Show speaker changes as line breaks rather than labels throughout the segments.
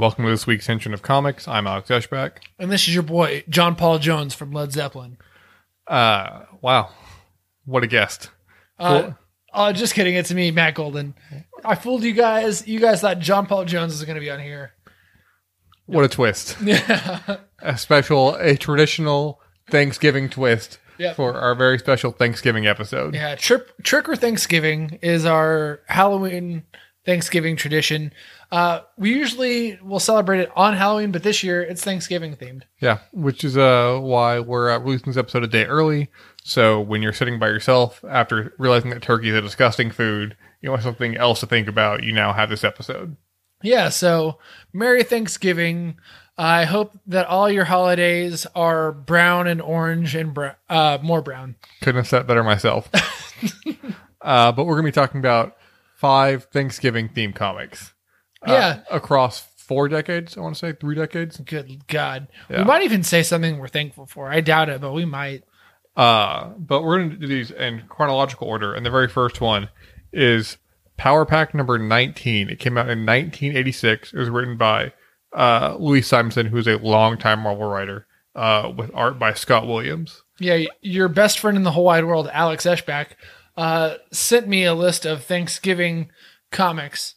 Welcome to this week's Henchman of Comics. I'm Alex Eschbach.
And this is your boy, John Paul Jones from Led Zeppelin.
Uh, wow, what a guest!
Uh, uh, just kidding. It's me, Matt Golden. I fooled you guys. You guys thought John Paul Jones was going to be on here.
What a twist!
Yeah.
A special, a traditional Thanksgiving twist
Yep.
for our very special Thanksgiving episode.
yeah. Trip, Trick or Thanksgiving is our Halloween Thanksgiving tradition. Uh, we usually will celebrate it on Halloween, but this year it's Thanksgiving themed.
Yeah, which is uh why we're uh, releasing this episode a day early. So when you're sitting by yourself after realizing that turkey is a disgusting food, you want something else to think about. You now have this episode.
Yeah, so Merry Thanksgiving. I hope that all your holidays are brown and orange and br- uh, more brown.
Couldn't have said better myself. uh, but we're gonna be talking about five Thanksgiving themed comics. uh,
Yeah.
across four decades. I want to say three decades.
Good God.
Yeah.
We might even say something we're thankful for. I doubt it, but we might.
Uh, but we're going to do these in chronological order. And the very first one is Power Pack number 19. It came out in 1986. It was written by uh, Louise Simonson, who's a longtime Marvel writer, uh, with art by Scott Williams.
Yeah, your best friend in the whole wide world, Alex Eschbach, uh, sent me a list of Thanksgiving comics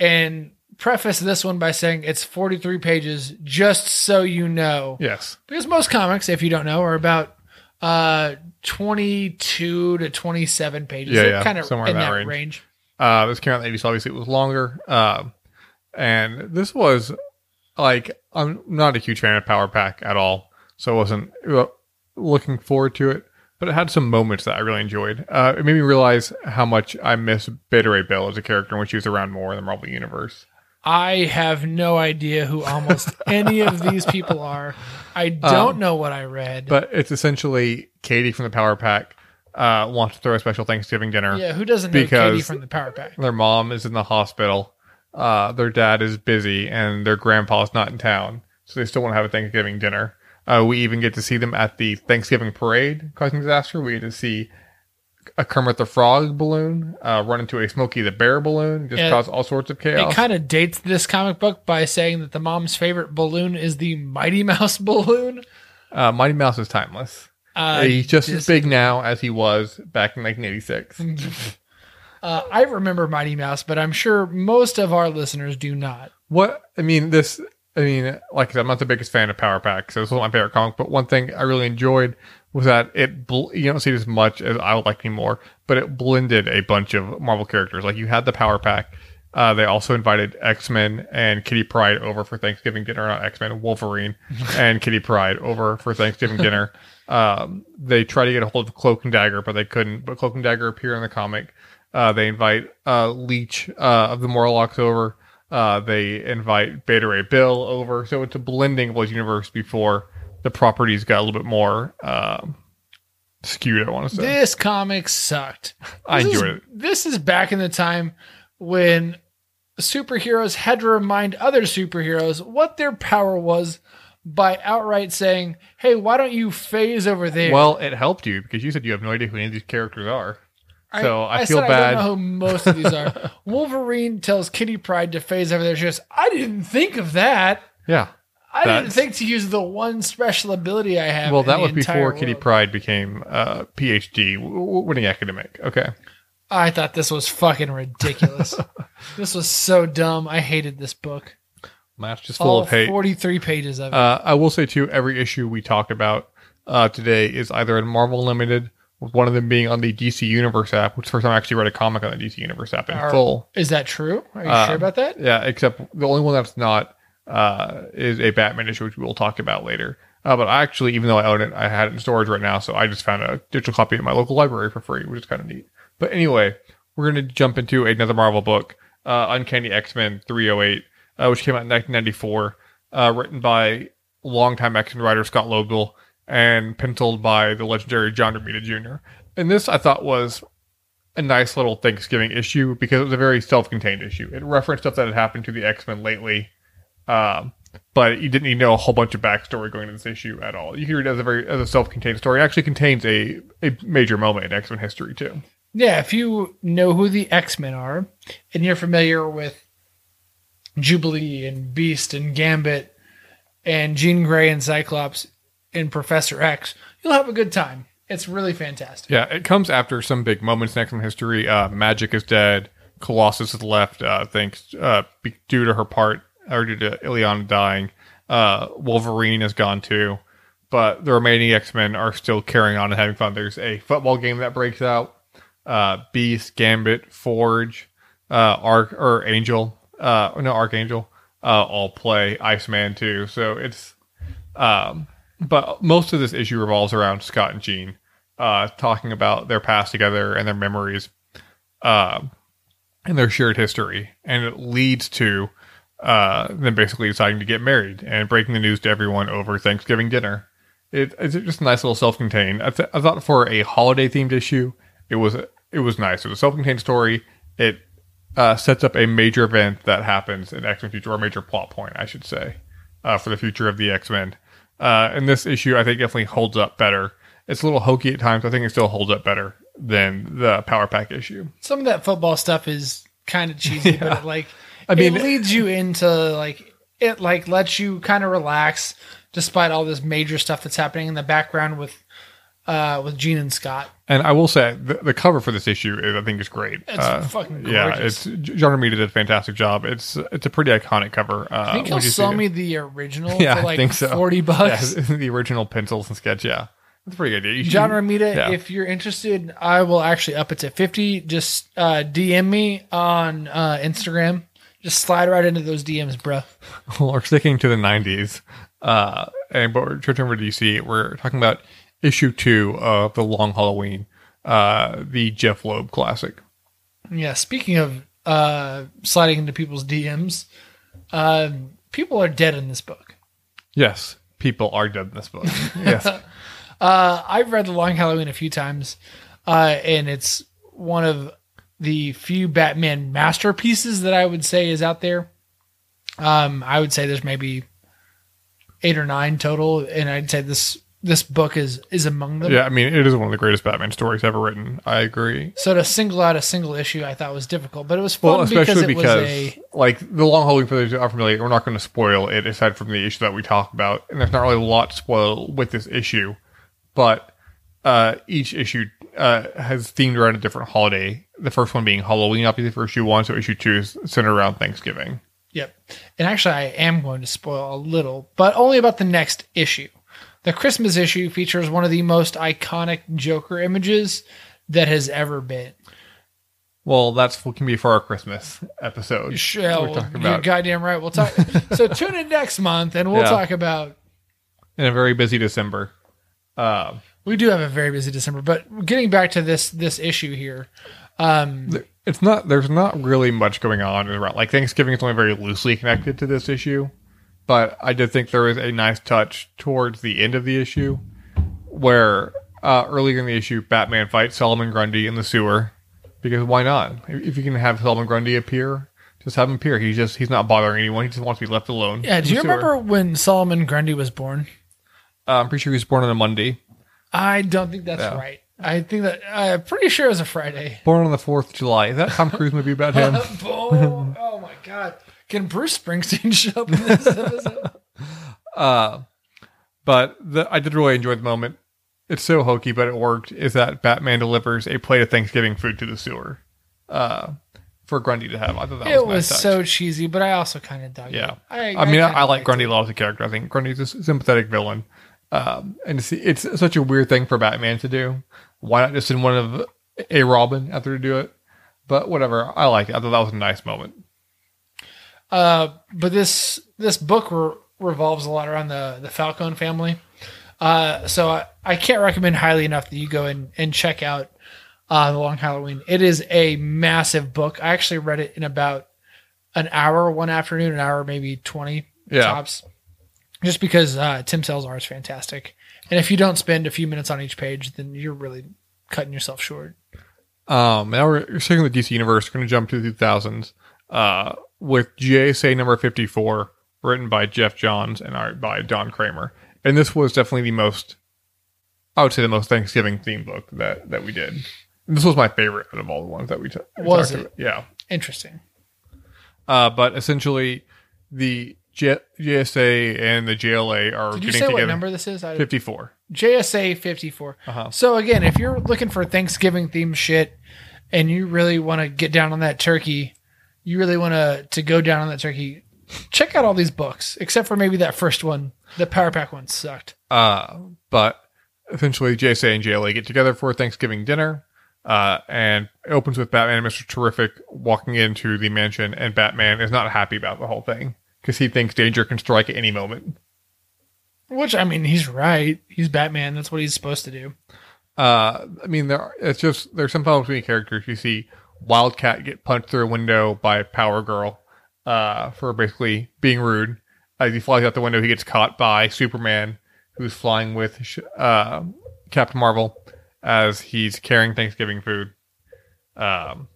and preface this one by saying it's 43 pages, just so you know.
Yes.
Because most comics, if you don't know, are about uh, 22 to 27 pages.
Yeah, yeah,
kind of
somewhere
in
that range.
range.
Uh, this came out in the 80s. Obviously, it was longer. Um, and this was like, I'm not a huge fan of Power Pack at all. So I wasn't uh, looking forward to it. But it had some moments that I really enjoyed. Uh, it made me realize how much I miss Beta Bill as a character when she was around more in the Marvel Universe.
I have no idea who almost any of these people are. I don't know what I read.
Um, But it's essentially Katie from the Power Pack uh, wants to throw a special Thanksgiving dinner.
yeah, who doesn't know Katie from the Power Pack?
Their mom is in the hospital. Uh, their dad is busy, and their grandpa's not in town, so they still want to have a Thanksgiving dinner. Uh, we even get to see them at the Thanksgiving parade causing disaster. We get to see a Kermit the Frog balloon uh, run into a Smokey the Bear balloon, just
Yeah.
cause all sorts of chaos.
It kind of dates this comic book by saying that the mom's favorite balloon is the Mighty Mouse balloon.
uh, Mighty Mouse is timeless.
Uh,
He's just as big now as he was back in 1986.
uh, I remember Mighty Mouse, but I'm sure most of our listeners do not.
What I mean, this I mean, like I said, I'm not the biggest fan of Power Pack, so this was my favorite comic. But one thing I really enjoyed was that it bl- you don't see it as much as I would like anymore, but it blended a bunch of Marvel characters. Like you had the Power Pack. Uh, they also invited X Men and Kitty Pryde over for Thanksgiving dinner. Not X Men, Wolverine and Kitty Pryde over for Thanksgiving dinner. Um, they try to get a hold of Cloak and Dagger, but they couldn't. But Cloak and Dagger appear in the comic. Uh, they invite uh, Leech uh, of the Morlocks over. Uh, they invite Beta Ray Bill over. So it's a blending of those universe before the properties got a little bit more um, skewed, I want to say.
This comic sucked.
I
This is-
it.
This is back in the time when superheroes had to remind other superheroes what their power was by outright saying, "Hey, why don't you phase over there?"
Well, it helped you because you said you have no idea who any of these characters are. so I feel
said
bad.
I don't know who most of these are. Wolverine tells Kitty Pryde to phase over there. She goes, "I didn't think of that.
Yeah.
I didn't think to use the one special ability I have."
Well, that
the
was before Kitty
world."
Pryde became uh, PhD winning academic. Okay.
I thought this was fucking ridiculous. this was so dumb. I hated this book.
That's just full
All
of hate.
43 pages of it.
Uh, I will say too, every issue we talked about uh, today is either in Marvel Limited, with one of them being on the DC Universe app, which is the first time I actually read a comic on the DC Universe app in
Are-
full.
Is that true? Are you
uh,
sure about that?
Yeah, except the only one that's not uh, is a Batman issue, which we will talk about later. Uh, but I actually, even though I own it, I had it in storage right now, so I just found a digital copy at my local library for free, which is kind of neat. But anyway, we're going to jump into another Marvel book, uh, Uncanny X Men 308, uh, which came out in 1994, uh, written by longtime X Men writer Scott Lobdell and penciled by the legendary John Romita Jr. And this I thought was a nice little Thanksgiving issue because it was a very self-contained issue. It referenced stuff that had happened to the X Men lately, Um, but you didn't need to know a whole bunch of backstory going into this issue at all. You hear it as a very as a self-contained story. It actually contains a a major moment in X Men history too.
Yeah, if you know who the X Men are and you're familiar with Jubilee and Beast and Gambit and Jean Grey and Cyclops and Professor X, you'll have a good time. It's really fantastic.
Yeah, it comes after some big moments next in history. Uh, Magik is dead. Colossus is left, uh, thanks uh, due to her part or due to Illyana dying. Uh, Wolverine is gone too, but the remaining X Men are still carrying on and having fun. There's a football game that breaks out. Uh, Beast, Gambit, Forge, uh, Arc or Angel, uh, no Archangel, uh, all play Iceman too. So it's, um, but most of this issue revolves around Scott and Jean, uh, talking about their past together and their memories, um, and their shared history, and it leads to uh, them basically deciding to get married and breaking the news to everyone over Thanksgiving dinner. It, it's just a nice little self-contained. I, th- I thought for a holiday-themed issue, it was it was nice. It was a self-contained story. It uh, sets up a major event that happens in X Men Future, or a major plot point, I should say, uh, for the future of the X Men. Uh, and this issue, I think, definitely holds up better. It's a little hokey at times. I think it still holds up better than the Power Pack issue.
Some of that football stuff is kind of cheesy, but it, like
I mean-
it leads you into like it like lets you kind of relax despite all this major stuff that's happening in the background with uh with Jean and Scott.
And I will say the, the cover for this issue, is, I think, is great.
It's fucking
Yeah,
gorgeous.
it's John Romita did a fantastic job. It's it's a pretty iconic cover. Uh,
I think he'll sell me the original
Yeah,
for
I
like
think so.
forty bucks.
Yeah, the original pencils and sketch. Yeah, that's a pretty good idea. You
John Romita,
yeah.
if you're interested, I will actually up it to 50. Just uh, DM me on uh, Instagram. Just slide right into those DMs, bro.
Well, we're sticking to the 90s. Uh, and but we're over to DC. We're talking about issue two of The Long Halloween, uh, the Jeph Loeb classic.
Yeah, speaking of uh, sliding into people's DMs, uh, people are dead in this book.
Yes, people are dead in this book. Yes.
Uh, I've read The Long Halloween a few times, uh, and it's one of the few Batman masterpieces that I would say is out there. Um, I would say there's maybe eight or nine total, and I'd say this this book is is among them.
yeah, I mean, it is one of the greatest Batman stories ever written. I agree.
So to single out a single issue, I thought was difficult, but it was fun
Well, especially
because it
because,
was a
like, The Long Halloween, for those who are familiar, we're not going to spoil it aside from the issue that we talk about. And there's not really a lot to spoil with this issue. But uh, each issue uh, has themed around a different holiday. The first one being Halloween, obviously, for issue one. So issue two is centered around Thanksgiving.
Yep. And actually, I am going to spoil a little, but only about the next issue. The Christmas issue features one of the most iconic Joker images that has ever been.
Well, that's what can be for our Christmas episode.
Sure,
We're
well, you're
about
goddamn right. We'll talk. so tune in next month, and we'll
Yeah.
talk about.
in a very busy December. Uh,
We do have a very busy December, but getting back to this this issue here, um,
it's not there's not really much going on around like Thanksgiving is only very loosely connected to this issue, but I did think there was a nice touch towards the end of the issue where uh, earlier in the issue Batman fights Solomon Grundy in the sewer because why not? If you can have Solomon Grundy appear, just have him appear. He's just he's not bothering anyone. He just wants to be left alone.
yeah. Do you
sewer.
remember when Solomon Grundy was born?
Uh, I'm pretty sure he was born on a Monday.
I don't think that's
Yeah.
right. I think that I'm pretty sure it was a Friday.
Born on the Fourth of July. Is that Tom Cruise movie about him?
oh, oh my god! Can Bruce Springsteen show up in this episode?
Uh, but the, I did really enjoy the moment. It's so hokey, but it worked. Is that Batman delivers a plate of Thanksgiving food to the sewer uh, for Grundy to have? I thought that
it
was, a
was
nice touch.
so cheesy, but I also kind of dug
Yeah.
it. I,
I mean, I, I like Grundy a lot as a character. I think Grundy's a sympathetic villain, um, and it's, it's such a weird thing for Batman to do. Why not just send one of a Robin out there to do it? But whatever, I like it. I thought that was a nice moment.
Uh, but this this book re- revolves a lot around the the Falcone family. Uh, so I, I can't recommend highly enough that you go and, and check out uh, the Long Halloween. It is a massive book. I actually read it in about an hour one afternoon, an hour maybe twenty
Yeah.
tops. Just because uh, Tim Sale's art is fantastic, and if you don't spend a few minutes on each page, then you're really cutting yourself short.
Um, now we're sticking with the DC universe. We're going to jump to the 2000s uh, with JSA number 54, written by Geoff Johns and art by Don Kramer. And this was definitely the most, I would say, the most Thanksgiving theme book that that we did. And this was my favorite out of all the ones that we, t- we
Was
talked
it?
about. Yeah.
Interesting.
Uh, but essentially, the J- JSA and the JLA are
Did you
getting
say
together.
what number this is? I,
54.
JSA 54.
Uh-huh.
So again, if you're looking for Thanksgiving themed shit and you really want to get down on that turkey, you really want to to go down on that turkey, check out all these books, except for maybe that first one. The Power Pack one sucked.
Uh, but essentially, JSA and JLA get together for Thanksgiving dinner. Uh, and it opens with Batman and Mr. Terrific walking into the mansion, and Batman is not happy about the whole thing because he thinks danger can strike at any moment.
Which I mean, he's right. He's Batman. That's what he's supposed to do.
Uh, I mean, there are, it's just there's some problems between characters. You see Wildcat get punched through a window by Power Girl uh, for basically being rude. As he flies out the window, he gets caught by Superman, who's flying with uh, Captain Marvel as he's carrying Thanksgiving food. Um,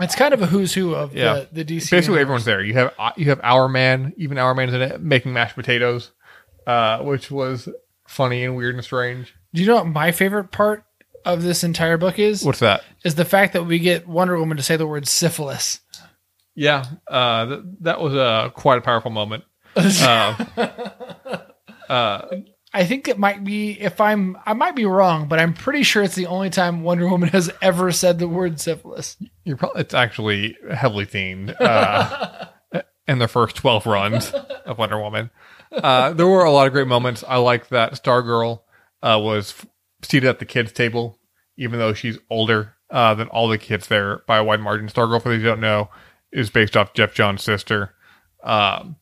It's kind of a who's who of
Yeah.
the, the DC.
basically,
universe.
everyone's there. You have you have Our Man, even Our Man's in it, making mashed potatoes, uh, which was funny and weird and strange.
Do you know what my favorite part of this entire book is?
What's that?
Is the fact that we get Wonder Woman to say the word syphilis.
Yeah, uh, th- that was a quite a powerful moment. Uh, uh,
I think it might be if I'm I might be wrong, but I'm pretty sure it's the only time Wonder Woman has ever said the word syphilis.
you're probably it's actually heavily themed uh, in the first twelve runs of Wonder Woman. Uh, there were a lot of great moments. I like that Stargirl uh, was seated at the kids' table, even though she's older uh, than all the kids there by a wide margin. Stargirl, for those who don't know, is based off Geoff John's sister. Um,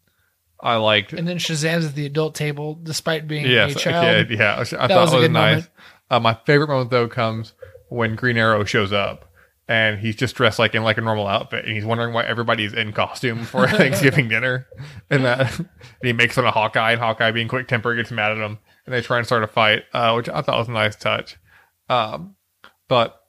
I liked
And then Shazam's at the adult table despite being
Yes,
a
a
child.
kid. Yeah, I thought
was
it
a
was nice.
moment.
Uh, my favorite moment though comes when Green Arrow shows up and he's just dressed like in like a normal outfit and he's wondering why everybody's in costume for Thanksgiving dinner and that and he makes fun of Hawkeye and Hawkeye being quick tempered gets mad at him and they try and start a fight, uh, which I thought was a nice touch. Um, but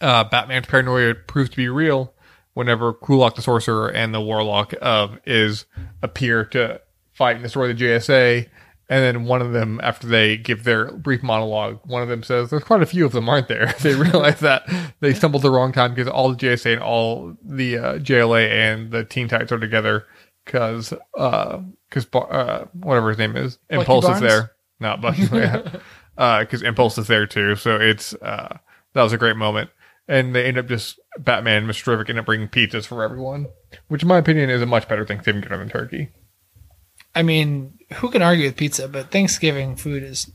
uh, Batman's paranoia proves to be real whenever Kulak the Sorcerer and the Warlock of Ys appear to fight and destroy the JSA. And then one of them, after they give their brief monologue, one of them says, "There's quite a few of them, aren't there?" they realize that they stumbled the wrong time because all the JSA and all the uh, JLA and the Teen Titans are together because uh because uh, whatever his name is, Impulse is there, not Bucky, because Impulse is there too. So it's uh, that was a great moment and they end up just Batman, and Mr. Terrific end up bringing pizzas for everyone, which in my opinion is a much better Thanksgiving dinner than turkey.
I mean, who can argue with pizza? But Thanksgiving food is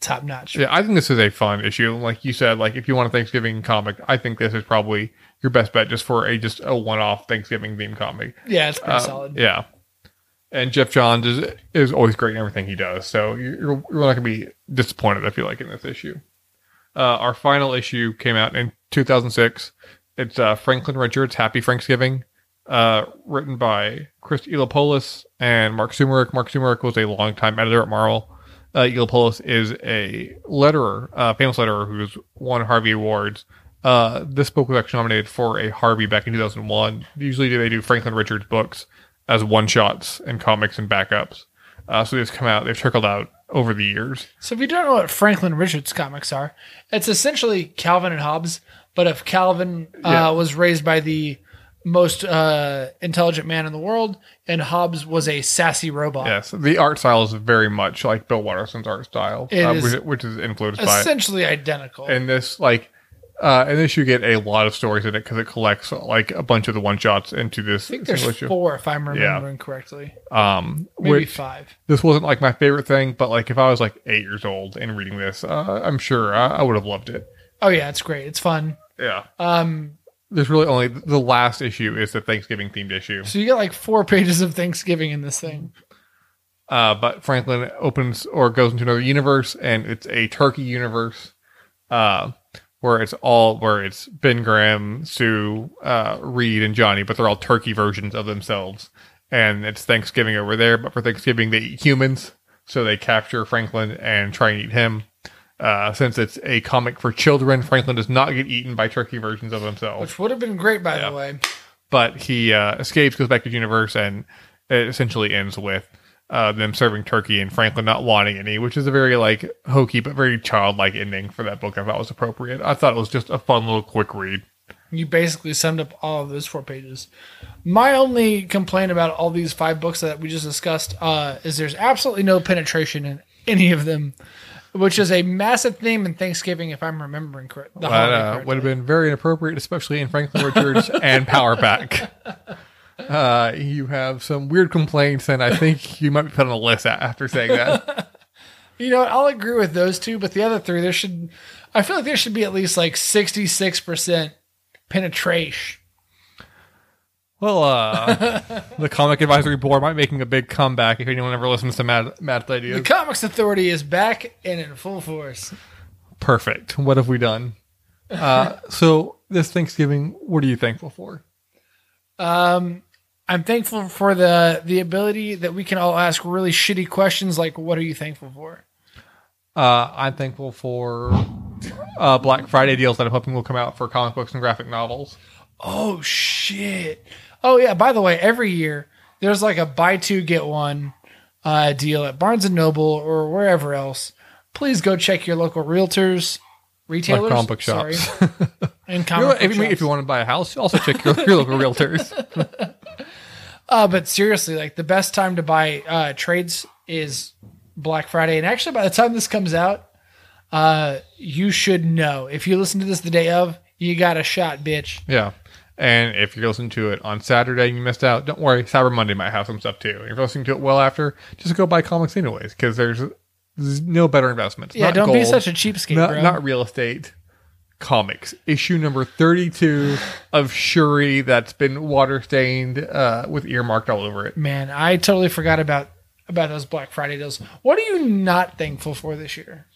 top notch.
Yeah, I think this is a fun issue. Like you said, like if you want a Thanksgiving comic, I think this is probably your best bet just for a just a one off Thanksgiving themed comic.
Yeah, it's pretty
Uh,
solid.
Yeah. And Geoff Johns is is always great in everything he does. So you're, you're not going to be disappointed, I feel like, in this issue. Uh, our final issue came out in 2006. It's uh, Franklin Richards' Happy Thanksgiving, uh, written by Chris Eliopoulos and Marc Sumerak. Marc Sumerak was a longtime editor at Marvel. Uh, Eliopoulos is a letterer, uh, famous letterer who's won Harvey Awards. Uh, this book was actually nominated for a Harvey back in 2001. Usually they do Franklin Richards books as one shots and comics and backups. Uh, so they've come out, they've trickled out over the years.
So if you don't know what Franklin Richards comics are, it's essentially Calvin and Hobbes. But if Calvin uh,
Yeah.
was raised by the most uh, intelligent man in the world, and Hobbes was a sassy robot,
Yes, the art style is very much like Bill Watterson's art style,
It
uh,
is
which, which is influenced by it.
essentially identical.
And this, like, uh, and this you get a lot of stories in it because it collects like a bunch of the one shots into this
I think there's
issue.
four, if I'm remembering correctly.
Um,
Maybe
which
five.
this wasn't like my favorite thing, but like if I was like eight years old and reading this, uh, I'm sure I, I would have loved it.
Oh yeah, it's great. It's fun.
Yeah.
Um,
There's really only the last issue is the Thanksgiving themed issue.
so you get like four pages of Thanksgiving in this thing.
Uh, but Franklin opens or goes into another universe, and it's a turkey universe, uh, where it's all where it's Ben Grimm, Sue, uh, Reed, and Johnny, but they're all turkey versions of themselves. And it's Thanksgiving over there, but for Thanksgiving they eat humans, so they capture Franklin and try and eat him. Uh, since it's a comic for children, Franklin does not get eaten by turkey versions of himself
Which would have been great, by
Yeah.
the way.
but he uh, escapes, goes back to the universe, and it essentially ends with uh, them serving turkey and Franklin not wanting any, which is a very like hokey but very childlike ending for that book. I thought was appropriate. I thought it was just a fun little quick read.
You basically summed up all of those four pages. My only complaint about all these five books that we just discussed uh, is there's absolutely no penetration in any of them, which is a massive theme in Thanksgiving, if I'm remembering correct. The
That uh,
correctly.
would have been very inappropriate, especially in Franklin Richards and Power Pack. Uh, you have some weird complaints, and I think you might be put on a list after saying that.
You know, I'll agree with those two, but the other three, there should, I feel like there should be at least like 66% penetration.
Well, uh, the Comic Advisory Board might be making a big comeback if anyone ever listens to Mad Mad
The Comics Authority is back and in full force.
Perfect. What have we done? Uh, so this Thanksgiving, what are you thankful for?
Um, I'm thankful for the the ability that we can all ask really shitty questions like, "What are you thankful for?"
Uh, I'm thankful for uh, Black Friday deals that I'm hoping will come out for comic books and graphic novels.
Oh shit! Oh yeah. By the way, every year there's like a buy two get one uh, deal at Barnes and Noble or wherever else. Please go check your local realtors, retailers,
Like comic book
sorry,
shops.
and
You know if, you- if you want to buy a house, also check your, your local realtors.
Uh, but seriously, like the best time to buy uh, trades is Black Friday. And actually, by the time this comes out, uh, you should know. If you listen to this the day of, you got a shot, bitch.
Yeah. And if you're listening to it on Saturday and you missed out, don't worry. Cyber Monday might have some stuff too. If you're listening to it well after, just go buy comics anyways, because there's, there's no better investments.
Yeah, don't be such a cheapskate,
not,
bro.
not real estate. Comics issue number 32 of Shuri that's been water stained uh, with earmarked all over it.
Man, I totally forgot about about those Black Friday deals. What are you not thankful for this year?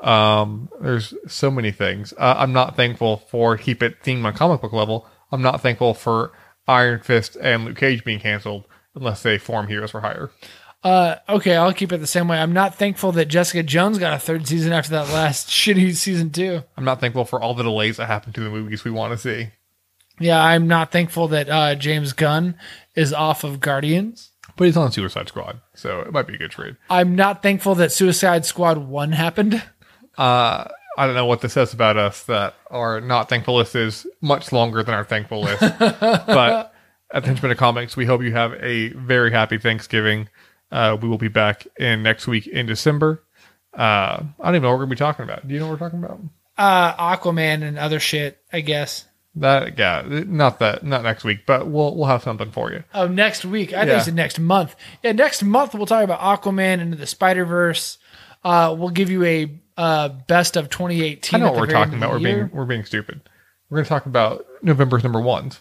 Um, there's so many things. Uh, I'm not thankful for keep it themed on comic book level. I'm not thankful for Iron Fist and Luke Cage being canceled unless they form Heroes for Hire.
Uh, okay, I'll keep it the same way. I'm not thankful that Jessica Jones got a third season after that last shitty season two.
I'm not thankful for all the delays that happen to the movies we want to see.
Yeah, I'm not thankful that uh, James Gunn is off of Guardians.
But he's on Suicide Squad, so it might be a good trade.
I'm not thankful that Suicide Squad 1 happened.
Uh, I don't know what this says about us that our not thankful list is much longer than our thankful list. but at the Henchman of Comics, we hope you have a very happy Thanksgiving. Uh, we will be back in next week in December. Uh, I don't even know what we're going to be talking about. Do you know what we're talking about?
Uh, Aquaman and other shit, I guess.
That yeah, not that not next week, but we'll we'll have something for you.
Oh, next week. I think
Yeah.
it's next month. Yeah, next month we'll talk about Aquaman and the Spider Verse. Uh, we'll give you a uh, best of 2018.
I know what we're talking about. We're
year.
being we're being stupid. We're going to talk about November's number ones.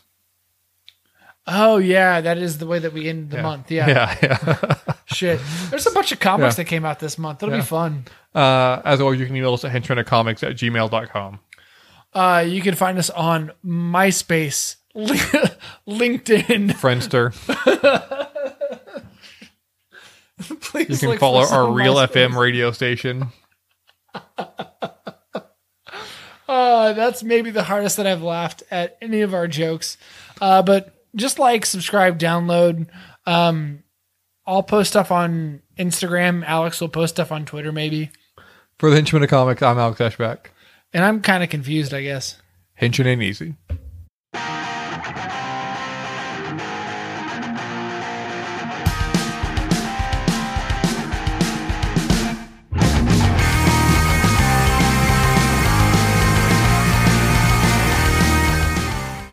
Oh yeah, that is the way that we end the
Yeah.
month. Yeah.
yeah, yeah.
Shit. There's a bunch of comics that came out this month. It'll be fun.
uh, as always, you can email us at henchmanofcomics at gmail.com.
Uh, you can find us on MySpace, LinkedIn.
Friendster.
Please
You can follow our Real
MySpace.
FM radio station.
Uh, that's maybe the hardest that I've laughed at any of our jokes. Uh, but just like, subscribe, download. Um, I'll post stuff on Instagram. Alex will post stuff on Twitter, maybe.
For the Henchman of Comics, I'm Alex Ashback.
And I'm kind of confused, I guess.
Henchman ain't easy.